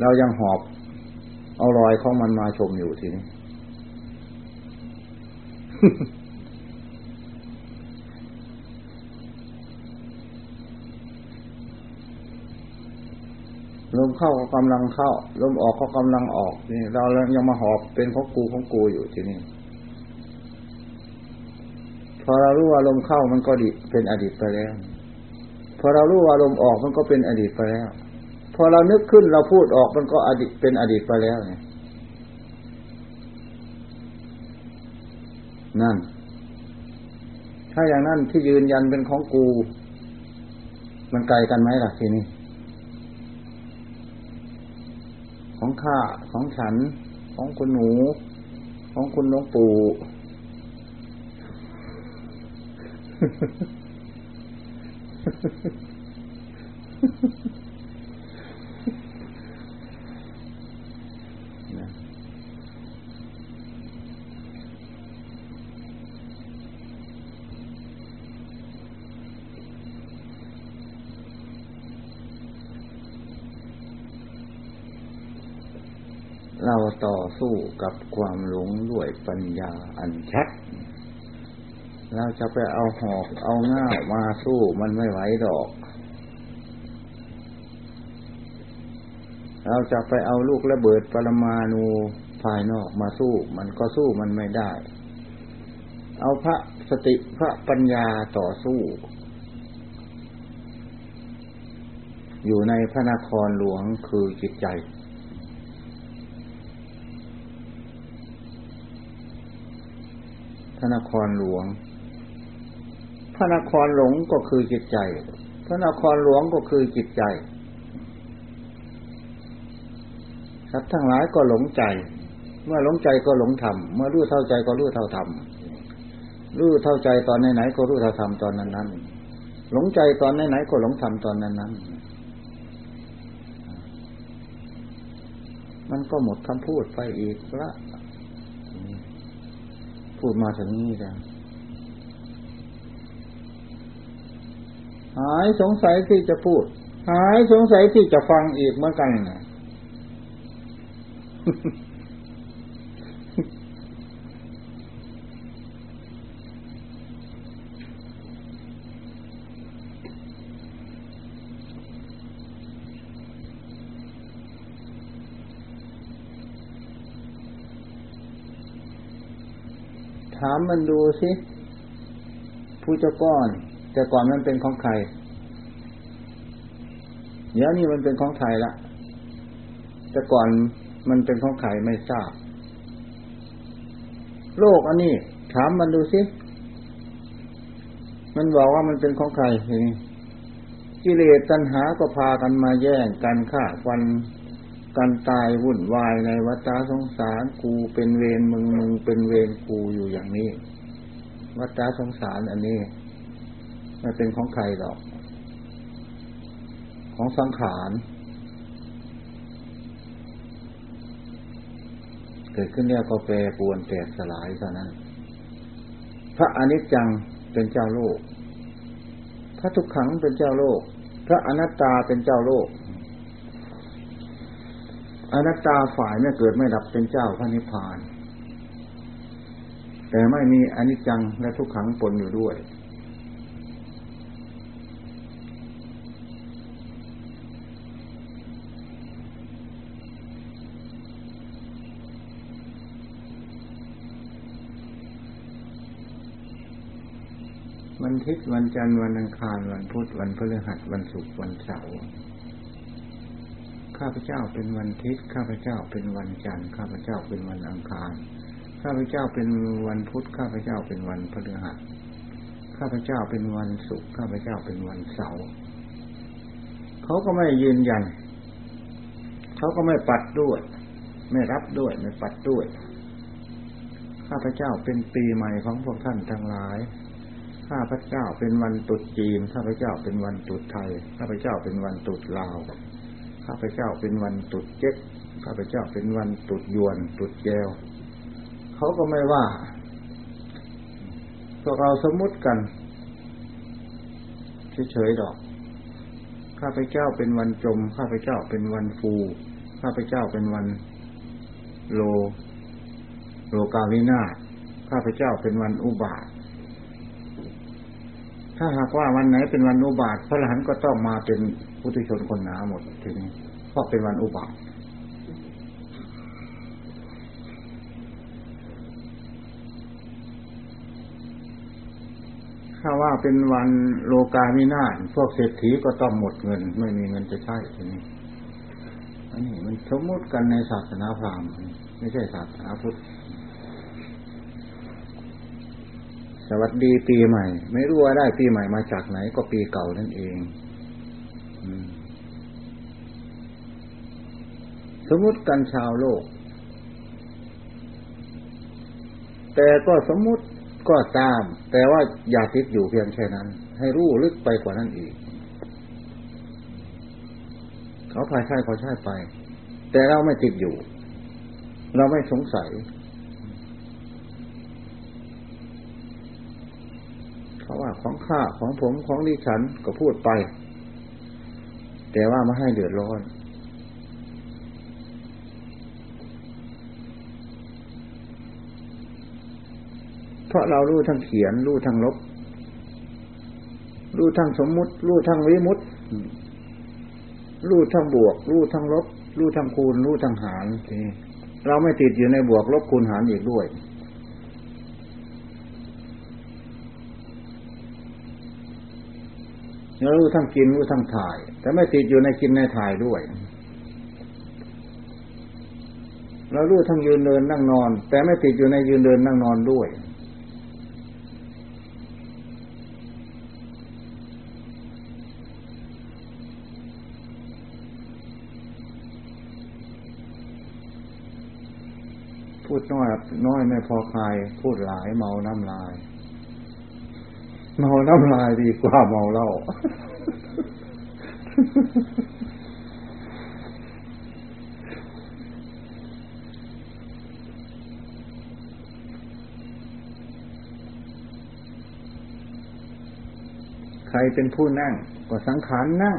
เรายังหอบเอารอยของมันมาชมอยู่ทีนี้ลมเข้าก็กำลังเข้าลมออกก็กำลังออกนี่ เรายังมาหอบเป็นของกูของกูอยู่ที่นี่พอเรารู้ว่าลมเข้ามันก็ดิเป็นอดีตไปแล้ว พอเรารู้ว่าลมออกมันก็เป็นอดีตไปแล้ว พอเรานึกขึ้นเราพูดออกมันก็อดีตเป็นอดีตไปแล้วเนี่ยนั่น ถ้าอย่างนั้นที่ยืนยันเป็นของกู มันไกลกันไหมล่ะทีนี้ ของข้าของฉัน ของคุณหนู ของคุณหลวงปู่ เราต่อสู้กับความหลงด้วยปัญญาอันชัด เราจะไปเอาหอกเอาง่ามาสู้มันไม่ไหวดอก เราจะไปเอาลูกระเบิดปรมาณูภายนอกมาสู้ มันก็สู้มันไม่ได้ เอาพระสติพระปัญญาต่อสู้ อยู่ในพระนครหลวงคือจิตใจ พระนครหลวง พระนครหลงก็คือจิตใจ พระนครหลวงก็คือจิตใจ สัตว์ทั้งหลายก็หลงใจ เมื่อหลงใจก็หลงธรรมเมื่อรู้เท่าใจก็รู้เท่าธรรมรู้เท่าใจตอนไหนๆก็รู้เท่าธรรมตอนนั้นๆหลงใจตอนไหนๆก็หลงธรรมตอนนั้นๆมันก็หมดคำพูดไปอีกละพูดมาถึงนี้แล้วหายสงสัยที่จะพูด หายสงสัยที่จะฟังอีกเหมือนกันนะ ถามมันดูสิผู้เจ้าก้อน แต่ก่อนมันเป็นของใครเดี๋ยวนี้มันเป็นของใครละแต่ก่อน มันเป็นของใครไม่ทราบ โลกอันนี้ ถามมันดูสิมันบอกว่ามันเป็นของใครกิเลสตัณหาก็พากันมาแย่งกันฆ่าฟันการตายวุ่นวายในวัฏสงสารกูเป็นเวรมึงมึงเป็นเวรกูอยู่อย่างนี้ วัฏสงสารอันนี้ไม่เป็นของใครหรอก ของสังขารเกิดขึ้นแล้วก็แปรปวนแตกสลายเท่านั้น พระอนิจจังเป็นเจ้าโลก พระทุกขังเป็นเจ้าโลก พระอนัตตาเป็นเจ้าโลก อนัตตาฝ่ายไม่เกิดไม่ดับเป็นเจ้าพระนิพพาน แต่ไม่มีอนิจจังและทุกขังปนอยู่ด้วย วันทิศวันจันทร์วันอังคารวันพุธวันพฤหัสวันศุกร์วันเสาร์ข้าพเจ้าเป็นวันทิศข้าพเจ้าเป็นวันจันทร์ข้าพเจ้าเป็นวันอังคารข้าพเจ้าเป็นวันพุธข้าพเจ้าเป็นวันพฤหัสข้าพเจ้าเป็นวันศุกร์ข้าพเจ้าเป็นวันเสาร์เขาก็ไม่ยืนยัน เขาก็ไม่ปัดด้วย ไม่รับด้วยไม่ปัดด้วย ข้าพเจ้าเป็นปีใหม่ของพวกท่านทั้งหลาย ข้าพเจ้าเป็นวันตุดจีน ข้าพเจ้าเป็นวันตุดไทย ข้าพเจ้าเป็นวันตุดลาว ข้าพเจ้าเป็นวันตุดเจ็ดข้าพเจ้าเป็นวันตุดยวน ตุดแจวเขาก็ไม่ว่าพวกเราสมมุติกันเฉยๆดอก ข้าพเจ้าเป็นวันจม ข้าพเจ้าเป็นวันฟู ข้าพเจ้าเป็นวันโล โลกาวินาข้าพเจ้าเป็นวันอุบาท ถ้าหากว่าวันไหนเป็นวันอุบาทพระหลานก็ต้องมาเป็นพุทธชนคนหนาหมดทีนี้เพราะเป็นวันอุบาทถ้าว่าเป็นวันโลกามินาศพวกเศรษฐีก็ต้องหมดเงิน ไม่มีเงินจะใช้ทีนี้อันนี้มันสมมติกันในศาสนาพราหมณ์ไม่ใช่ศาสนาพุทธ สวัสดีปีใหม่ ไม่รู้ว่าได้ปีใหม่มาจากไหนก็ปีเก่านั่นเองสมมติกันชาวโลก แต่ก็สมมติก็ตาม แต่ว่าอย่าติดอยู่เพียงแค่นั้น ให้รู้ลึกไปกว่านั้นอีก เขาพายใช่เขาใช่ไป แต่เราไม่ติดอยู่ เราไม่สงสัย เขาว่าของข้าของผมของดิฉันก็พูดไป แต่ว่าไม่ให้เดือดร้อน เพราะเรารู้ทั้งเขียน รู้ทั้งลบ รู้ทั้งสมมุติ รู้ทั้งวิมุตติรู้ทั้งบวก รู้ทั้งลบ รู้ทั้งคูณ รู้ทั้งหาร เราไม่ติดอยู่ในบวกลบคูณหารอีกด้วยเรารู้ทั้งกินรู้ทั้งถ่าย แต่ไม่ติดอยู่ในกินในถ่ายด้วยเรารู้ทั้งยืนเดินนั่งนอน แต่ไม่ติดอยู่ในยืนเดินนั่งนอนด้วย พูดน้อยน้อยไม่พอคาย พูดหลายเมาน้ำลาย เมาน้ำลายดีกว่าเมาเหล้าใครเป็นผู้นั่งก็สังขารนั่ง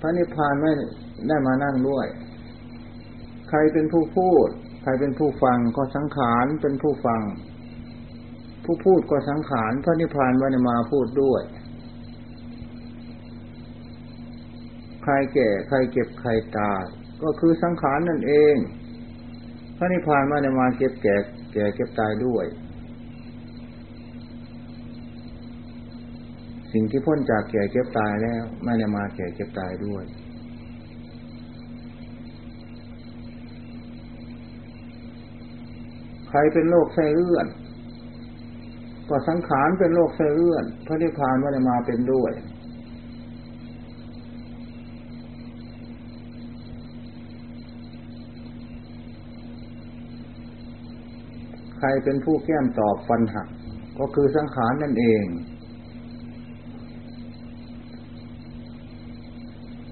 พระนิพพานไม่ได้มานั่งด้วย ใครเป็นผู้พูด ใครเป็นผู้ฟังก็สังขารเป็นผู้ฟัง ผู้พูดก็สังขารพระนิพพานวันมาพูดด้วย ใครแก่ใครเก็บใครตาย ก็คือสังขารนั่นเอง พระนิพพานวันมาเก็บแก่แก่เก็บตายด้วย สิ่งที่พ้นจากแก่เก็บตายแล้วไม่ได้มาแก่เก็บตายด้วยใครเป็นโรคไส้เลื่อน ก็สังขารเป็นโรคไส้เลื่อนพระนิพพานไม่ได้มาเป็นด้วย ใครเป็นผู้แก้มตอบฟันหัก ก็คือสังขารนั่นเอง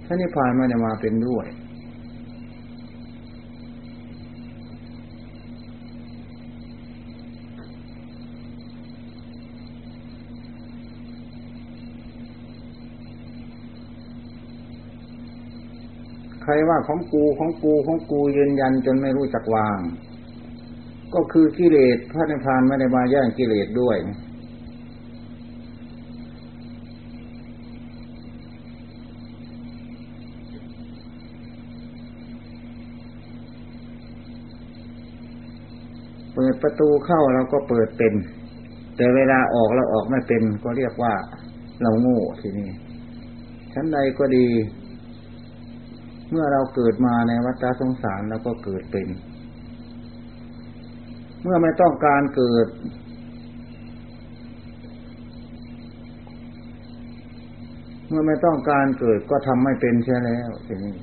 พระนิพพานไม่ได้มาเป็นด้วย รว่าของกูของกูของกูยืนยันจนไม่รู้จักวาง ก็คือกิเลสพระนิพพานไม่ได้มาแย่งกิเลสด้วย เปิดประตูเข้าเราก็เปิดเป็น แต่เวลาออกเราออกไม่เป็น ก็เรียกว่าเราโง่ทีนี้ชั้นใดก็ดี เมื่อเราเกิดมาในวัฏสงสารเราก็เกิดเป็น เมื่อไม่ต้องการเกิด เมื่อไม่ต้องการเกิดก็ทำไม่เป็นใช่แล้วทีนี้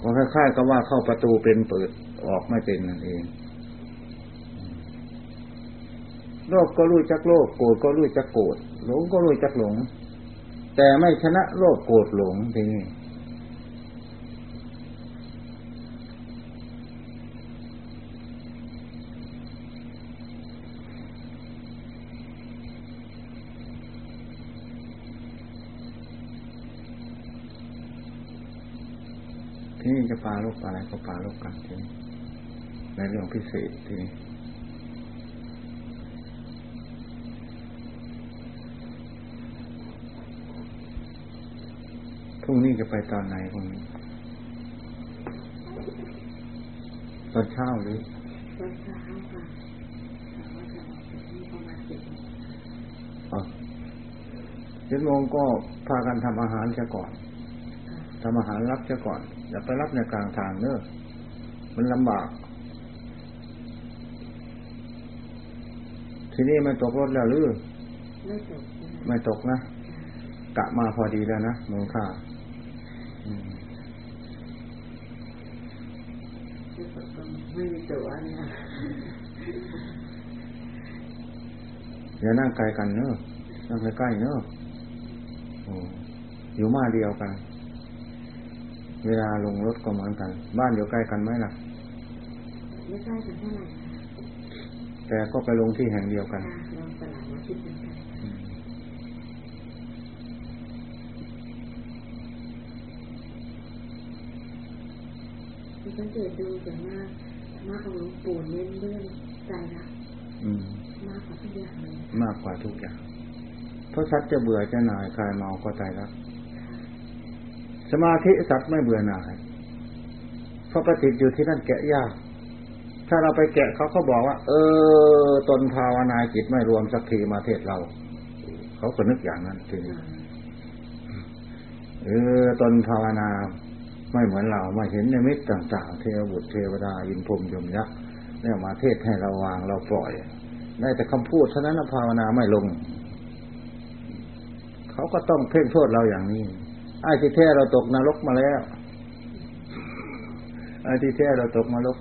ก็คล้ายๆกับว่าเข้าประตูเป็นเปิดออกไม่เป็นนั่นเองโลกก็รู้จักโลกโกรธก็รู้จักโกรธหลงก็รู้จักหลง แต่ไม่ชนะโลกโกรธหลงทีนี้ ที่นี่จะปาลบอะไรก็ปาลบกันทีนี้ในเรื่องพิเศษทีนี้พรุ่งนี้จะไปตอนไหนพรุ่งนี้ตอนเช้าหรือตอนเช้าค่ะว่าจะออกจากนี่ประมาณเจ็ดโมงอ๋อเจ็ดโมงก็พากันทำอาหารเสียก่อนทำอาหารรับเสียก่อน อย่าไปรับในกลางทางเนอะมันลำบาก ทีนี้ไม่ตกรถแล้วหรือไม่ตกไม่ตกนะกะมาพอดีแล้วนะมูลค่าไม่มีตัวนะอย่านั่งไกลกันเนอะนั่งใกล้ๆเนอะโอ้อยู่มาเดียวกัน เวลาลงรถก็เหมือนกัน บ้านอยู่ใกล้กันไหมล่ะไม่ใกล้กันเท่าไหร่แต่ก็ไปลงที่แห่งเดียวกันลงตลาดมาคิดเหมือนกันสังเกตดูส่วนมากมากของหลวงปู่เน้นเรื่องใจรักมากกว่าทุกอย่างเลยมากกว่าทุกอย่าง เพราะสัตว์จะเบื่อจะหน่ายคลายเมาก็ใจรัก สมาธิสัตว์ไม่เบื่อหน่ายเพราะประติดอยู่ที่นั่นแกะยาก ถ้าเราไปแกะเขาเขาบอกว่า เออ ตนภาวนาจิตไม่รวมสักทีมาเทศเรา เขาก็นึกอย่างนั้นทีนี้เออตนภาวนาไม่เหมือนเราไม่เห็นในมิตรต่างๆ เทวบุตรเทวดายินพรมยมยักษ์เนี่ยมาเทศให้เราวางเราปล่อย ได้แต่คำพูดเท่านั้นภาวนาไม่ลง เขาก็ต้องเพ่งโทษเราอย่างนี้ ไอ้ที่แท้เราตกนรกมาแล้วไอ้ที่แท้เราตกนรก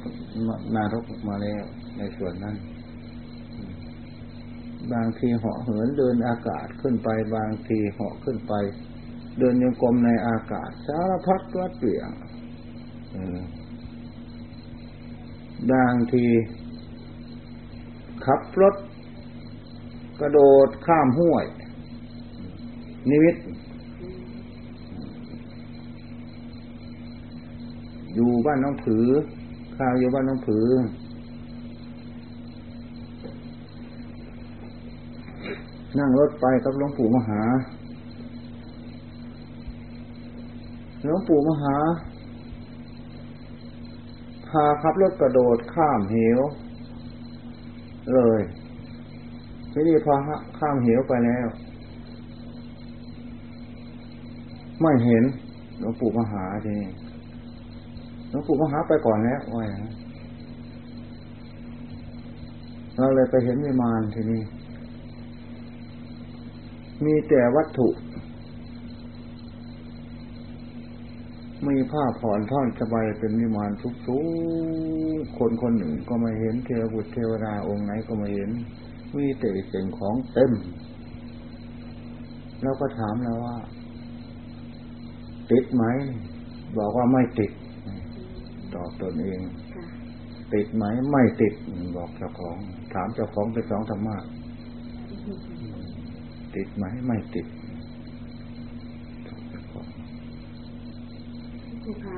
นรกมาแล้ว ในส่วนนั้น บางทีเหาะเหินเดินอากาศขึ้นไป บางทีเหาะขึ้นไป เดินยังกรมในอากาศสารพัดวัดเปลี่ยนบางทีขับรถกระโดดข้ามห้วย นิวิต อยู่บ้านน้องผือ ข้าวอยู่บ้านน้องผือ นั่งรถไปกับหลวงปู่มหาหลวงปู่มหา พาขับรถกระโดดข้ามเหว เลยทีนี้พอข้ามเหวไปแล้ว ไม่เห็นหลวงปู่มหาทีนี้ หลวงปู่มหาไปก่อนแล้วว่าเราเลยไปเห็นวิมานทีนี้ มีแต่วัตถุ มีผ้าผ่อนท่อนสบายเป็นวิมานทุกสูงคนคนหนึ่งก็ไม่เห็นเทวบุตรเทวดาองค์ไหนก็ไม่เห็น มีแต่เสียงของเต็ม แล้วก็ถามแล้วว่า ติดไหม บอกว่าไม่ติด ตอบตนเอง ติดไหมไม่ติดบอกเจ้าของ ถามเจ้าของเป็นสองธรรมะติดไหมไม่ติดครูคะ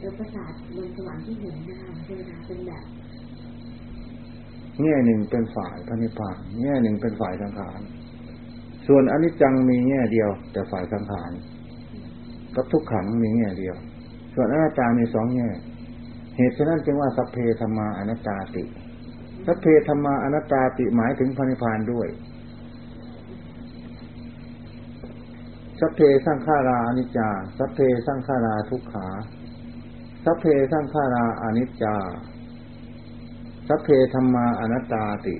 แล้วประสาทบนสวรรค์ที่เห็นหน้าเทวดาเป็นแบบแง่หนึ่งเป็นฝ่ายพระนิพพานแง่หนึ่งเป็นฝ่ายสังขารส่วนอนิจจังมีแง่เดียว แต่ฝ่ายสังขารกับทุกขังมีแง่เดียว ส่วนอนัตตามีสองแง่ เหตุฉะนั้นจึงว่าสัพเพธรรมาอนัตตาติสัพเพธรรมาอนัตตาติหมายถึงพระนิพพานด้วยสัพเพสร้างขาราอนิจจาสัพเพสร้างขาราทุกขาสัพเพสร้างขาราอนิจจาสัพเพธรรมาอนัตตาติ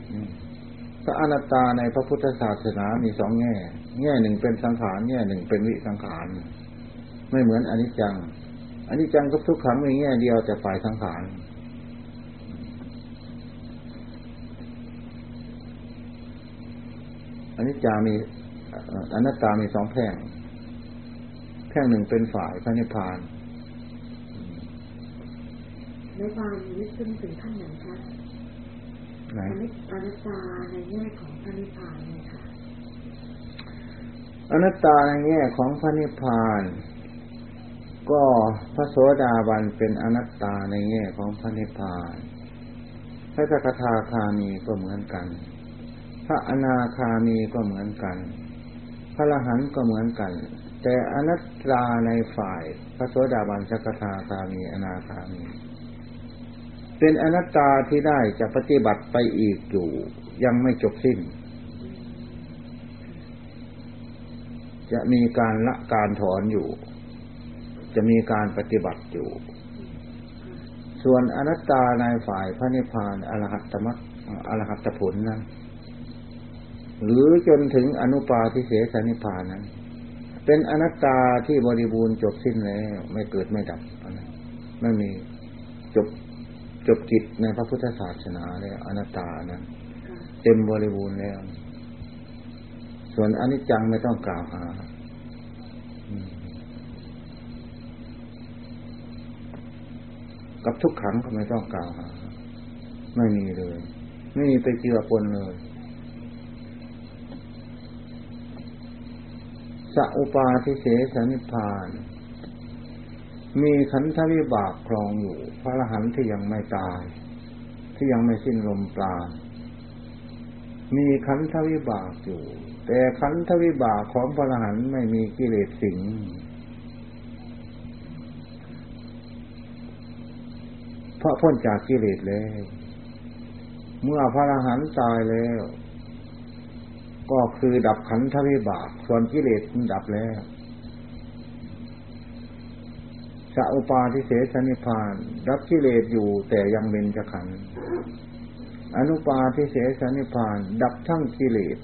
พระอนัตตาในพระพุทธศาสนามีสองแง่ แง่หนึ่งเป็นสังขาร แง่หนึ่งเป็นวิสังขาร ไม่เหมือนอนิจจัง อนิจจังกับทุกขังมีแง่เดียวแต่ฝ่ายสังขารอนิจจามีอนัตตามีสองแพ่งแพ่งหนึ่งเป็นฝ่ายพระนิพพานในบานนี้ขึ้นถึงขั้นไหนคะไหนอนัตตาในแง่ของพระนิพพานเลยค่ะอนัตตาในแง่ของพระนิพพาน ก็พระโสดาบันเป็นอนัตตาในแง่ของพระนิพพาน พระสกทาคามีก็เหมือนกัน พระอนาคามีก็เหมือนกัน พระละหันก็เหมือนกัน แต่อนัตตาในฝ่าย พระโสดาบันสกทาคามีอนาคามี เป็นอนัตตาที่ได้จะปฏิบัติไปอีกอยู่ ยังไม่จบสิ้น จะมีการละการถอนอยู่ จะมีการปฏิบัติอยู่ ส่วนอนัตตาในฝ่ายพระนิพพานอรหัตตมรรคอรหัตผลนั้น หรือจนถึงอนุปาทิเสสนิพพานนั้น เป็นอนัตตาที่บริบูรณ์จบสิ้นแล้วไม่เกิดไม่ดับไม่มีจบจบกิจในพระพุทธศาสนาแล้วอนัตตานั้น เต็มบริบูรณ์แล้ว ส่วนอนิจจังไม่ต้องกล่าวหา กับทุกขังก็ไม่ต้องกล่าวหา ไม่มีเลย ไม่มีไปเจือปนเลยสัอุปาทิเสสนิพาน มีขันธวิบากครองอยู่ พระอรหันต์ที่ยังไม่ตาย ที่ยังไม่สิ้นลมปราณมีขันธวิบากอยู่ แต่ขันธวิบากของพระอรหันต์ไม่มีกิเลสสิงพ ราะพ้นจากกิเลสแล้ว เมื่อพระอรหันต์ตายแล้ว ก็คือดับขันธวิบากส่วนกิเลสมันดับแล้วสอุปาทิเสสนิพานดับกิเลสอยู่แต่ยังเป็นจะขันอนุปาทิเสสนิพาน ดับทั้งกิเลส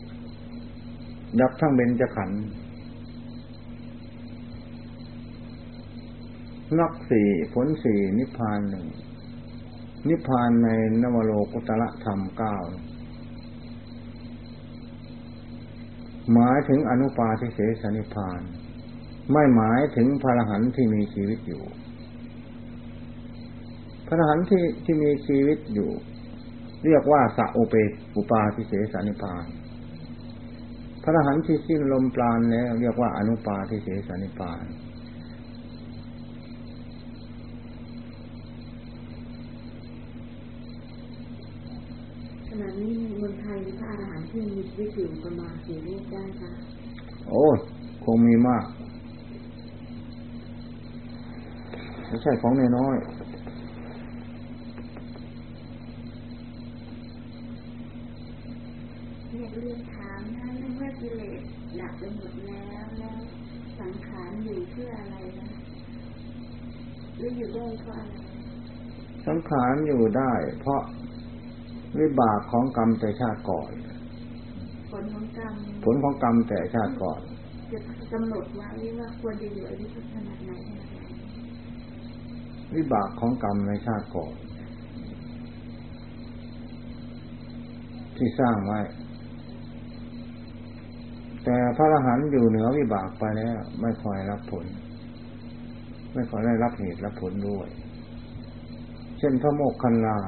ดับทั้งเบญจขันธ์นักสี่ผลสี่นิพพานหนึ่ง นิพพานในนวโลกุตละธรรมเก้าหมายถึงอนุปาทิเสสนิพพาน ไม่หมายถึงพระหันที่มีชีวิตอยู่ พระหันที่ที่มีชีวิตอยู่ เรียกว่าสัโอเปอุปาทิเสสนิพพาน พระหันที่สิ้นลมปราณแล้วเรียกว่าอนุปาทิเสสนิพพาน ณะนี้เมืองไทยมีพระอรหันต์ที่มีชีวิตอยู่ประมาณกี่รูปได้คะโอ้คงมีมากไม่ใช่ของน้อยอยากเรียนถามท่านเมื่อกิเลสดับไปหมดแล้วแล้วสังขารอยู่เพื่ออะไรนะหรืออยู่ได้เพราะอะไรสังขารอยู่ได้ เพราะ วิบากของกรรมแต่ชาติก่อน ผลของกรรม ผลของกรรมแต่ชาติก่อน จะกำหนดไว้ว่าควรจะอยู่อายุขนาดไหนวิบากของกรรมในชาติก่อน ที่สร้างไว้ แต่พระอรหันต์อยู่เหนือวิบากไปแล้ว ไม่คอยรับผล ไม่คอยได้รับเหตุรับผลด้วย เช่นพระโมกขันลา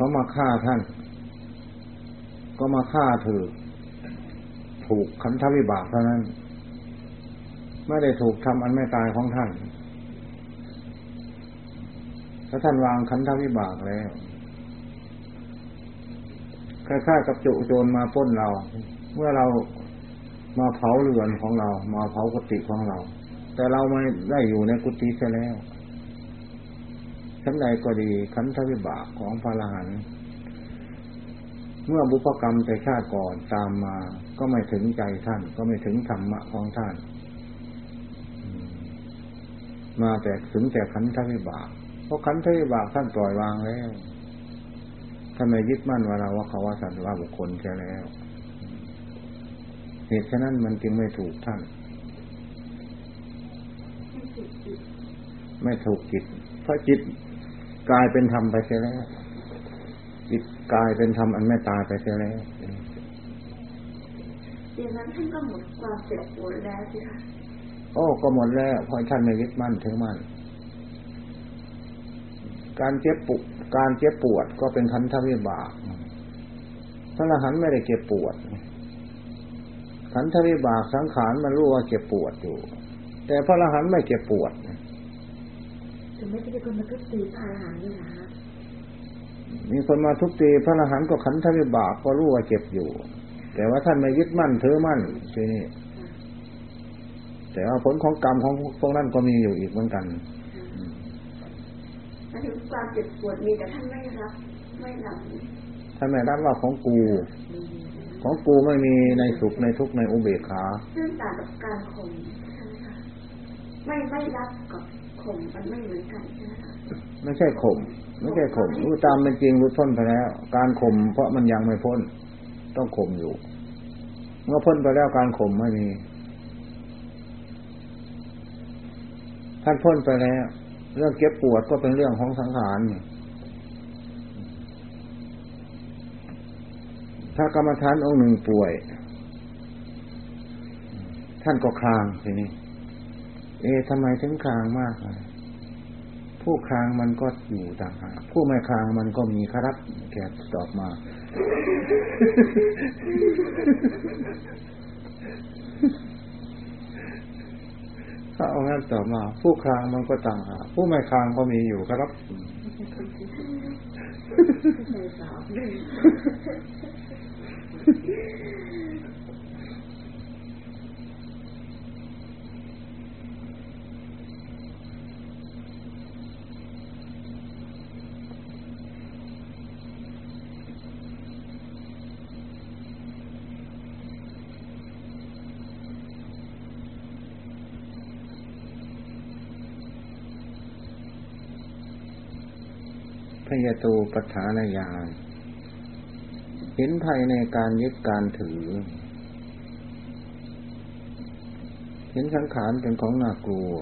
เขามาฆ่าท่าน ก็มาฆ่าถือถูกขันธวิบากเท่านั้น ไม่ได้ถูกทำอันไม่ตายของท่าน ถ้าท่านวางขันธวิบากแล้วคล้ายๆกับจุโจรมาป้นเรา เมื่อเรามาเผาเรือนของเรา มาเผากุฏิของเรา แต่เราไม่ได้อยู่ในกุฏิเสียแล้ว ชั้นใดก็ดีขันธวิบากของพระลหันเมื่อบุพกรรมแต่ชาติก่อนตามมา ก็ไม่ถึงใจท่าน ก็ไม่ถึงธรรมะของท่าน มาแต่ถึงแต่ขันธวิบากเพราะขันธวิบากท่านปล่อยวางแล้วท่านไม่ยึดมั่นว่าเราว่าเขาว่าสัตว์ว่าบุคคลใช่แล้วเหตุฉะนั้นมันจึงไม่ถูกท่าน ไม่ถูกจิตเพราะจิต กลายเป็นธรรมไปเสียแล้วจิตกลายเป็นธรรมอันไม่ตายไปเสียแล้วอย่างนั้นท่านก็หมดความเจ็บปวดแล้วสิคะโอ้ก็หมดแล้วเพราะท่านไม่ยึดมั่นถึงมั่นการเจ็บปุการเจ็บปวดก็เป็นขันธวิบากพระอรหันต์ไม่ได้เจ็บปวดขันธวิบากสังขารมันรู้ว่าเจ็บปวดอยู่แแต่พระอรหันต์ไม่เจ็บปวด ถึงไม่ใช่คนมาทุบตีพระอรหันต์นี่นะฮะมีคนมาทุบตีพระอรหันต์ก็ขันธวิบากก็รู้ว่าเจ็บอยู่ แต่ว่าท่านไม่ยึดมั่นถือมั่นทีนี้แต่ว่าผลของกรรมของพวกนั้นก็มีอยู่อีกเหมือนกันหมายถึงความเจ็บปวดมีแต่ท่านไม่รับไม่รับท่านไม่รับว่าของกู ของกูไม่มีในสุขในทุกข์ในอุเบกขาซึ่งต่างกับการข่มใช่ไหมคะไม่ไม่รับกับ ข่มมันไม่เหมือนกันใช่ไหมคะไม่ใช่ข่มไม่ใช่ข่มรู้ตามเป็นจริงรู้พ้นไปแล้ว การข่มเพราะมันยังไม่พ้น ต้องข่มอยู่ เมื่อพ้นไปแล้วการข่มไม่มีท่านพ้นไปแล้ว เรื่องเก็บปวดก็เป็นเรื่องของสังขารนี่ถ้ากรรมฐานองค์หนึ่งป่วย ท่านก็คลางทีนี้ เอ๊ะทำไมถึงคลางมากเลยผู้คลางมันก็อยู่ต่างหากผู้ไม่คลางมันก็มีครับ แกตอบมา ถ้าเอางั้นตอบมา ผู้คลางมันก็ต่างหากผู้ไม่คลางก็มีอยู่ครับ ยตูปัฏฐานญาณเห็นภัยในการยึดการถือ เห็นสังขารเป็นของน่ากลัว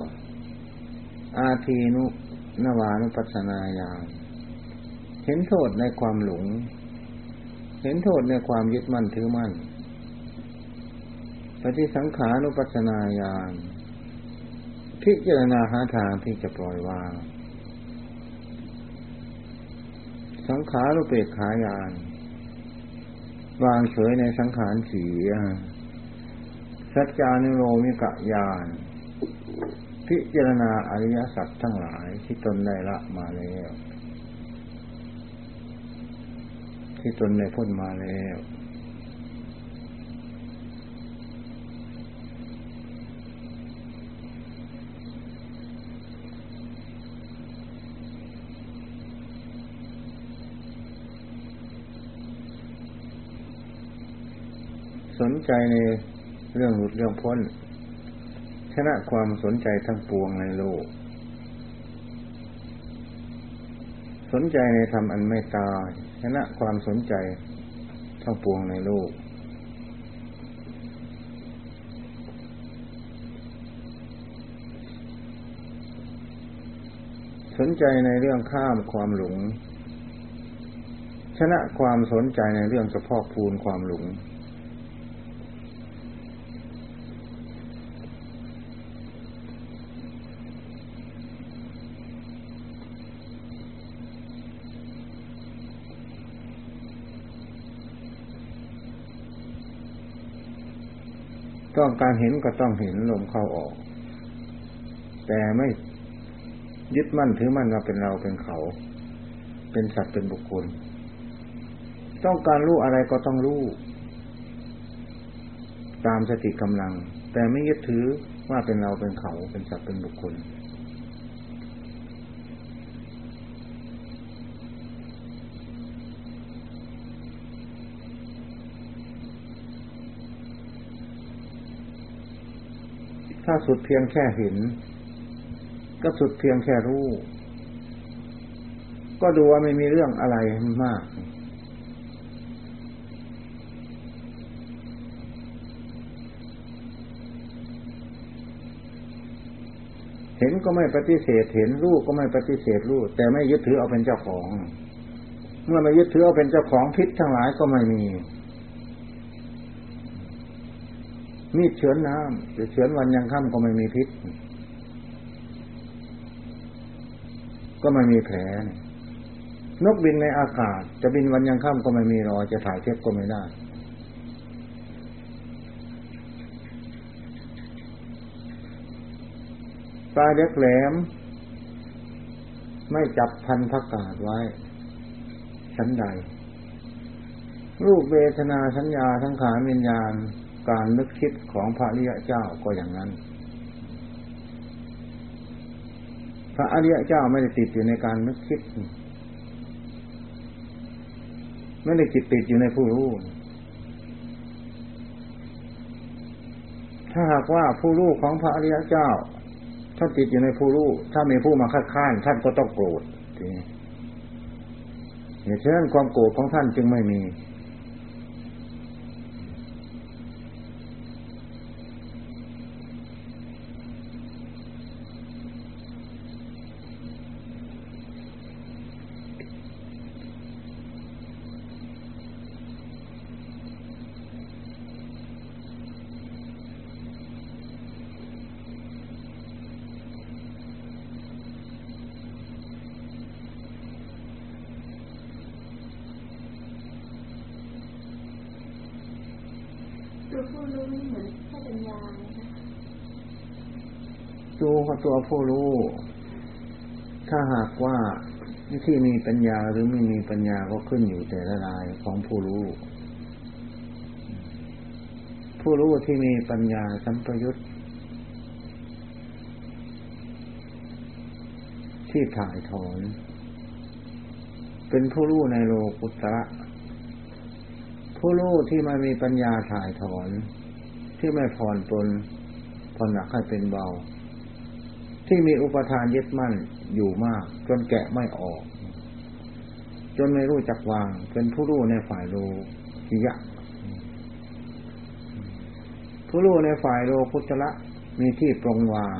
อาทีนุนวานุปัสนาญาณเห็นโทษในความหลง เห็นโทษในความยึดมั่นถือมั่น ปฏิสังขานุปัสนาญาณพิจารณาหาทางที่จะปล่อยวาง สังขารุเปกขายาน วางเฉยในสังขารสีสัจจานุโลมิกะยาน พิจารณาอริยสัจทั้งหลายที่ตนได้ละมาแล้ว ที่ตนได้พ้นมาแล้ว ใจในเรื่องหลุดเรื่องพ้น ชนะความสนใจทั้งปวงในโลก สนใจในธรรมอันไม่ตาย ชนะความสนใจทั้งปวงในโลก สนใจในเรื่องข้ามความหลงชนะความสนใจในเรื่องเฉพาะภูนความหลง ต้องการเห็นก็ต้องเห็นลมเข้าออก แต่ไม่ยึดมั่นถือมั่นว่าเป็นเราเป็นเขา เป็นสัตว์เป็นบุคคล ต้องการรู้อะไรก็ต้องรู้ ตามสติกำลัง แต่ไม่ยึดถือว่าเป็นเราเป็นเขาเป็นสัตว์เป็นบุคคล ถ้าสุดเพียงแค่เห็น ก็สุดเพียงแค่รู้ ก็ดูว่าไม่มีเรื่องอะไรมาก เห็นก็ไม่ปฏิเสธเห็นรู้ก็ไม่ปฏิเสธรู้แต่ไม่ยึดถือเอาเป็นเจ้าของ เมื่อไม่ยึดถือเอาเป็นเจ้าของพิษทั้งหลายก็ไม่มี มีดเฉือนน้ำจะเฉือนวันยังค่ำก็ไม่มีพิษ ก็ไม่มีแผล นกบินในอากาศ จะบินวันยังค่ำก็ไม่มีรอยจะถ่ายเทปก็ไม่ได้ปลายเล็กแหลม ไม่จับพันธกาศไว้ ชั้นใด รูปเวทนาสัญญาทั้งขานวิญญาณ การนึกคิดของพระริยเจ้าก็อย่างนั้น พระอริยเจ้าไม่ได้ติดอยู่ในการนึกคิด ไม่ได้จิตติดอยู่ในผู้รู้ ถ้าหากว่าผู้รู้ของพระอริยเจ้าถ้าติดอยู่ในผู้รู้ถ้ามีผู้มาคัดค้านท่านก็ต้องโกรธทีนี้เหตุฉะนั้นความโกรธของท่านจึงไม่มีตัว ผู้รู้นี่เหมือนแค่ปัญญานะคะดูกับตัวผู้รู้ ถ้าหากว่าที่มีปัญญาหรือไม่มีปัญญาก็ขึ้นอยู่แต่ละรายของผู้รู้ ผู้รู้ที่มีปัญญาสัมปยุตที่ถ่ายถอน เป็นผู้รู้ในโลกุตระ ผู้รู้ที่มามีปัญญาถ่ายถอน ที่ไม่ผ่อนปลนผ่อนหนักให้เป็นเบา ที่มีอุปทานยึดมั่นอยู่มาก จนแกะไม่ออก จนไม่รู้จักวาง เป็นผู้รู้ในฝ่ายโลกิยะผู้รู้ในฝ่ายโลกุตระมีที่ปรงวาง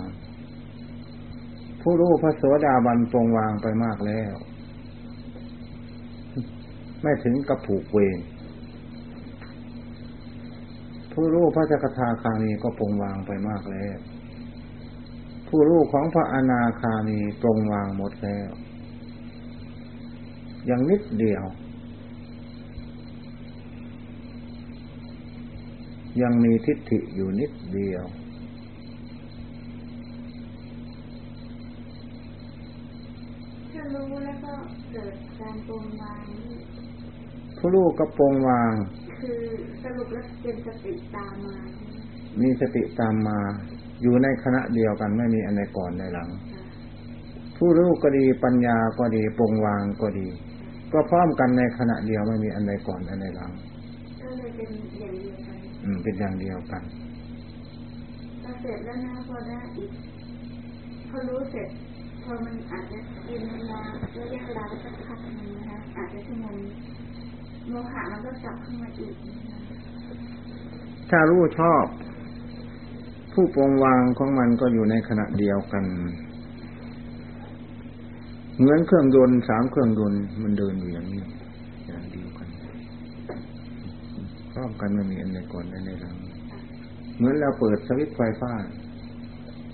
ผู้รู้พระโสดาบันปรงวางไปมากแล้ว ไม่ถึงกับผูกเวร ผู้รู้พระจักทาคามีก็ปรงวางไปมากแล้ว ผู้รู้ของพระอนาคามีปรงวางหมดแล้ว ยังนิดเดียว ยังมีทิฏฐิอยู่นิดเดียวถ้ารู้แล้วก็เกิดการปรงวางนี่ผู้รู้ก็ปรงวาง คือสรุปแล้วเป็นสติตามมาใช่ไหมมีสติตามมา อยู่ในคณะเดียวกันไม่มีอันใดก่อนในหลังคะผู้รู้ก็ดีปัญญาก็ดีปรงวางก็ดี ก็พร้อมกันในขณะเดียวไม่มีอันใดก่อนอันใดหลังก็เลยเป็นอย่างเดียวกันอืมเป็นอย่างเดียวกันพอเสร็จแล้วนะพอได้อีกพอรู้เสร็จพอมันอาจจะกินเวลาระยะเวลาไปสักพักหนึงนะคะอาจจะชั่วโมง โมหะมันก็กลับขึ้นมาอีก ถ้ารู้ชอบ ผู้ปรงวางของมันก็อยู่ในขณะเดียวกัน เหมือนเครื่องยนต์สามเครื่องยนต์มันเดินอยู่อย่างนี้อย่างเดียวกันพร้อมกันไม่มีอันใดก่อนอันใดหลังเหมือนเราเปิดสวิตช์ไฟฟ้า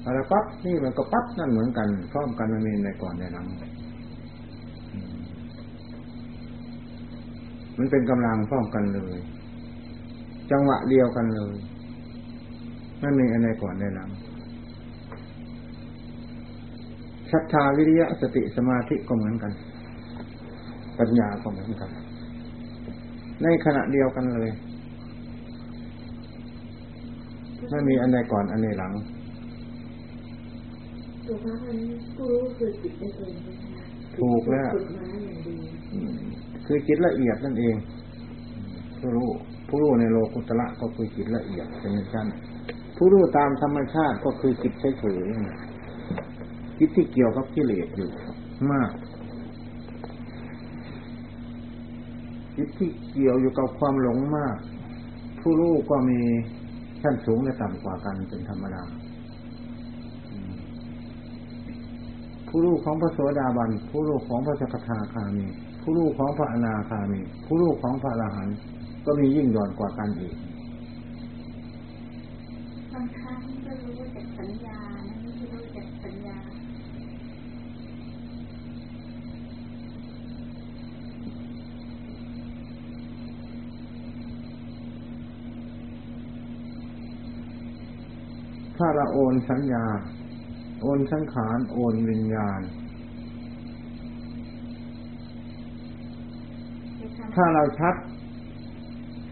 อะไรปั๊บนี่มันก็ปั๊บนั่นเหมือนกัน พร้อมกันไม่มีอันใดก่อนอันใดหลังอืม มันเป็นกำลังพร้อมกันเลย จังหวะเดียวกันเลยไม่มีอันใดก่อนอันใดหลังศรัทธาวิริยะสติสมาธิก็เหมือนกัน ปัญญาก็เหมือนกัน ในขณะเดียวกันเลยไม่มีอันใดก่อนอันใดหลังถูกไหมมันผู้รู้คือจิตได้เองใช่ไหมคะถูกแล้ว คือจิตละเอียดนั่นเองผู้รู้ผู้รู้ในโลกุตระก็คือจิตละเอียดเป็นชั้นผู้รู้ตามธรรมชาติก็คือจิตเฉยๆจิตที่เกี่ยวกับกิเลสอยู่มากจิตที่เกี่ยวอยู่กับความหลงมาก ผู้รู้ก็มีชั้นสูงและต่ำกว่ากันเป็นธรรมดาผู้รู้ของพระโสดาบันผู้รู้ของพระสกทาคามี ผู้รู้ของพระอนาคามี ผู้รู้ของพระอรหันต์ก็มียิ่งหย่อนกว่ากันอีกบางครั้งก็รู้จากสัญญานะไม่ใช่รู้จากสัญญา ถ้าเราโอนสัญญา โอนสังขาร โอนวิญญาณ ถ้าเราชัด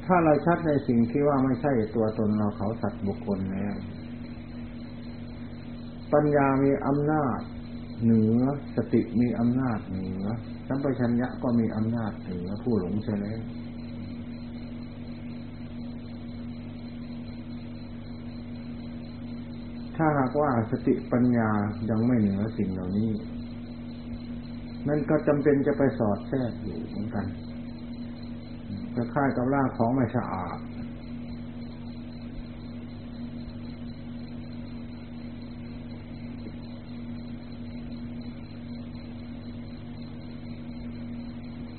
ถ้าเราชัดในสิ่งที่ว่าไม่ใช่ตัวตนเราเขาสัตว์บุคคลแล้วปัญญามีอำนาจเหนือสติมีอำนาจเหนือสัมปชัญญะก็มีอำนาจเหนือผู้หลงใช่ไหมถ้าหากว่าสติปัญญายังไม่เหนือสิ่งเหล่านี้ มันก็จำเป็นจะไปสอดแทรกอยู่เหมือนกัน จะคล้ายกับร่างของไม่สะอาด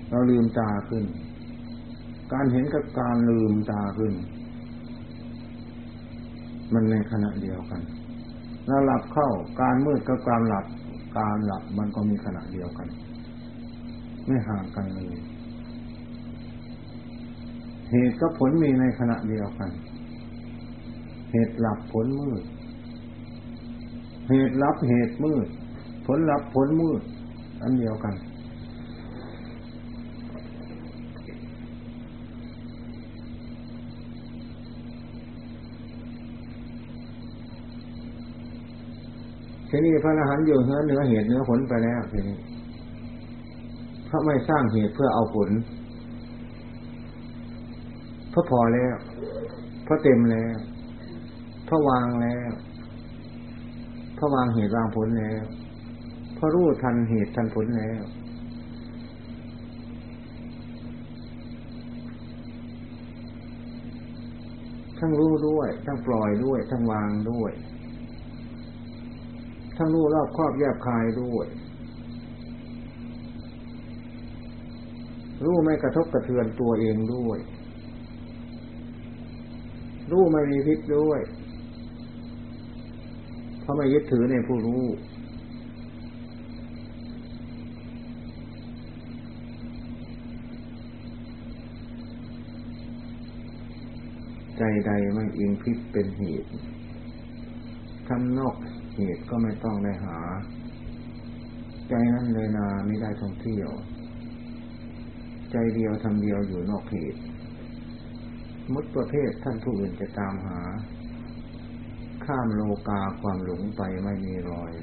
เราลืมตาขึ้น การเห็นกับการลืมตาขึ้น มันในขณะเดียวกันเราหลับเข้าการมืดกับการหลับ การหลับมันก็มีขณะเดียวกัน ไม่ห่างกันเลย เหตุกับผลมีในขณะเดียวกัน เหตุหลับผลมืด เหตุรับเหตุมืด ผลรับผลมืด อันเดียวกันทีนี้พระอรหันต์อยู่เหนือเหนือเหตุเหนือผลไปแล้วทีนี้เพราะไม่สร้างเหตุเพื่อเอาผล พราะพอแล้วเพราะเต็มแล้วเพราะวางแล้วเพราะวางเหตุวางผลแล้วเพราะรู้ทันเหตุทันผลแล้ว ทั้งรู้ด้วย ทั้งปล่อยด้วย ทั้งวางด้วย ทั้งรู้รอบครอบแยบคายด้วยรู้ไม่กระทบกระเทือนตัวเองด้วย รู้ไม่มีพิษด้วย เพราะไม่ยึดถือในผู้รู้ ใจใดไม่อิงพิษเป็นเหตุข้างนอกเหตุก็ไม่ต้องได้หา ใจนั้นเลยนาไม่ได้ท่องเที่ยว ใจเดียวทำเดียวอยู่นอกเหตุ มุดประเภทท่านผู้อื่นจะตามหา ข้ามโลกาความหลงไปไม่มีรอย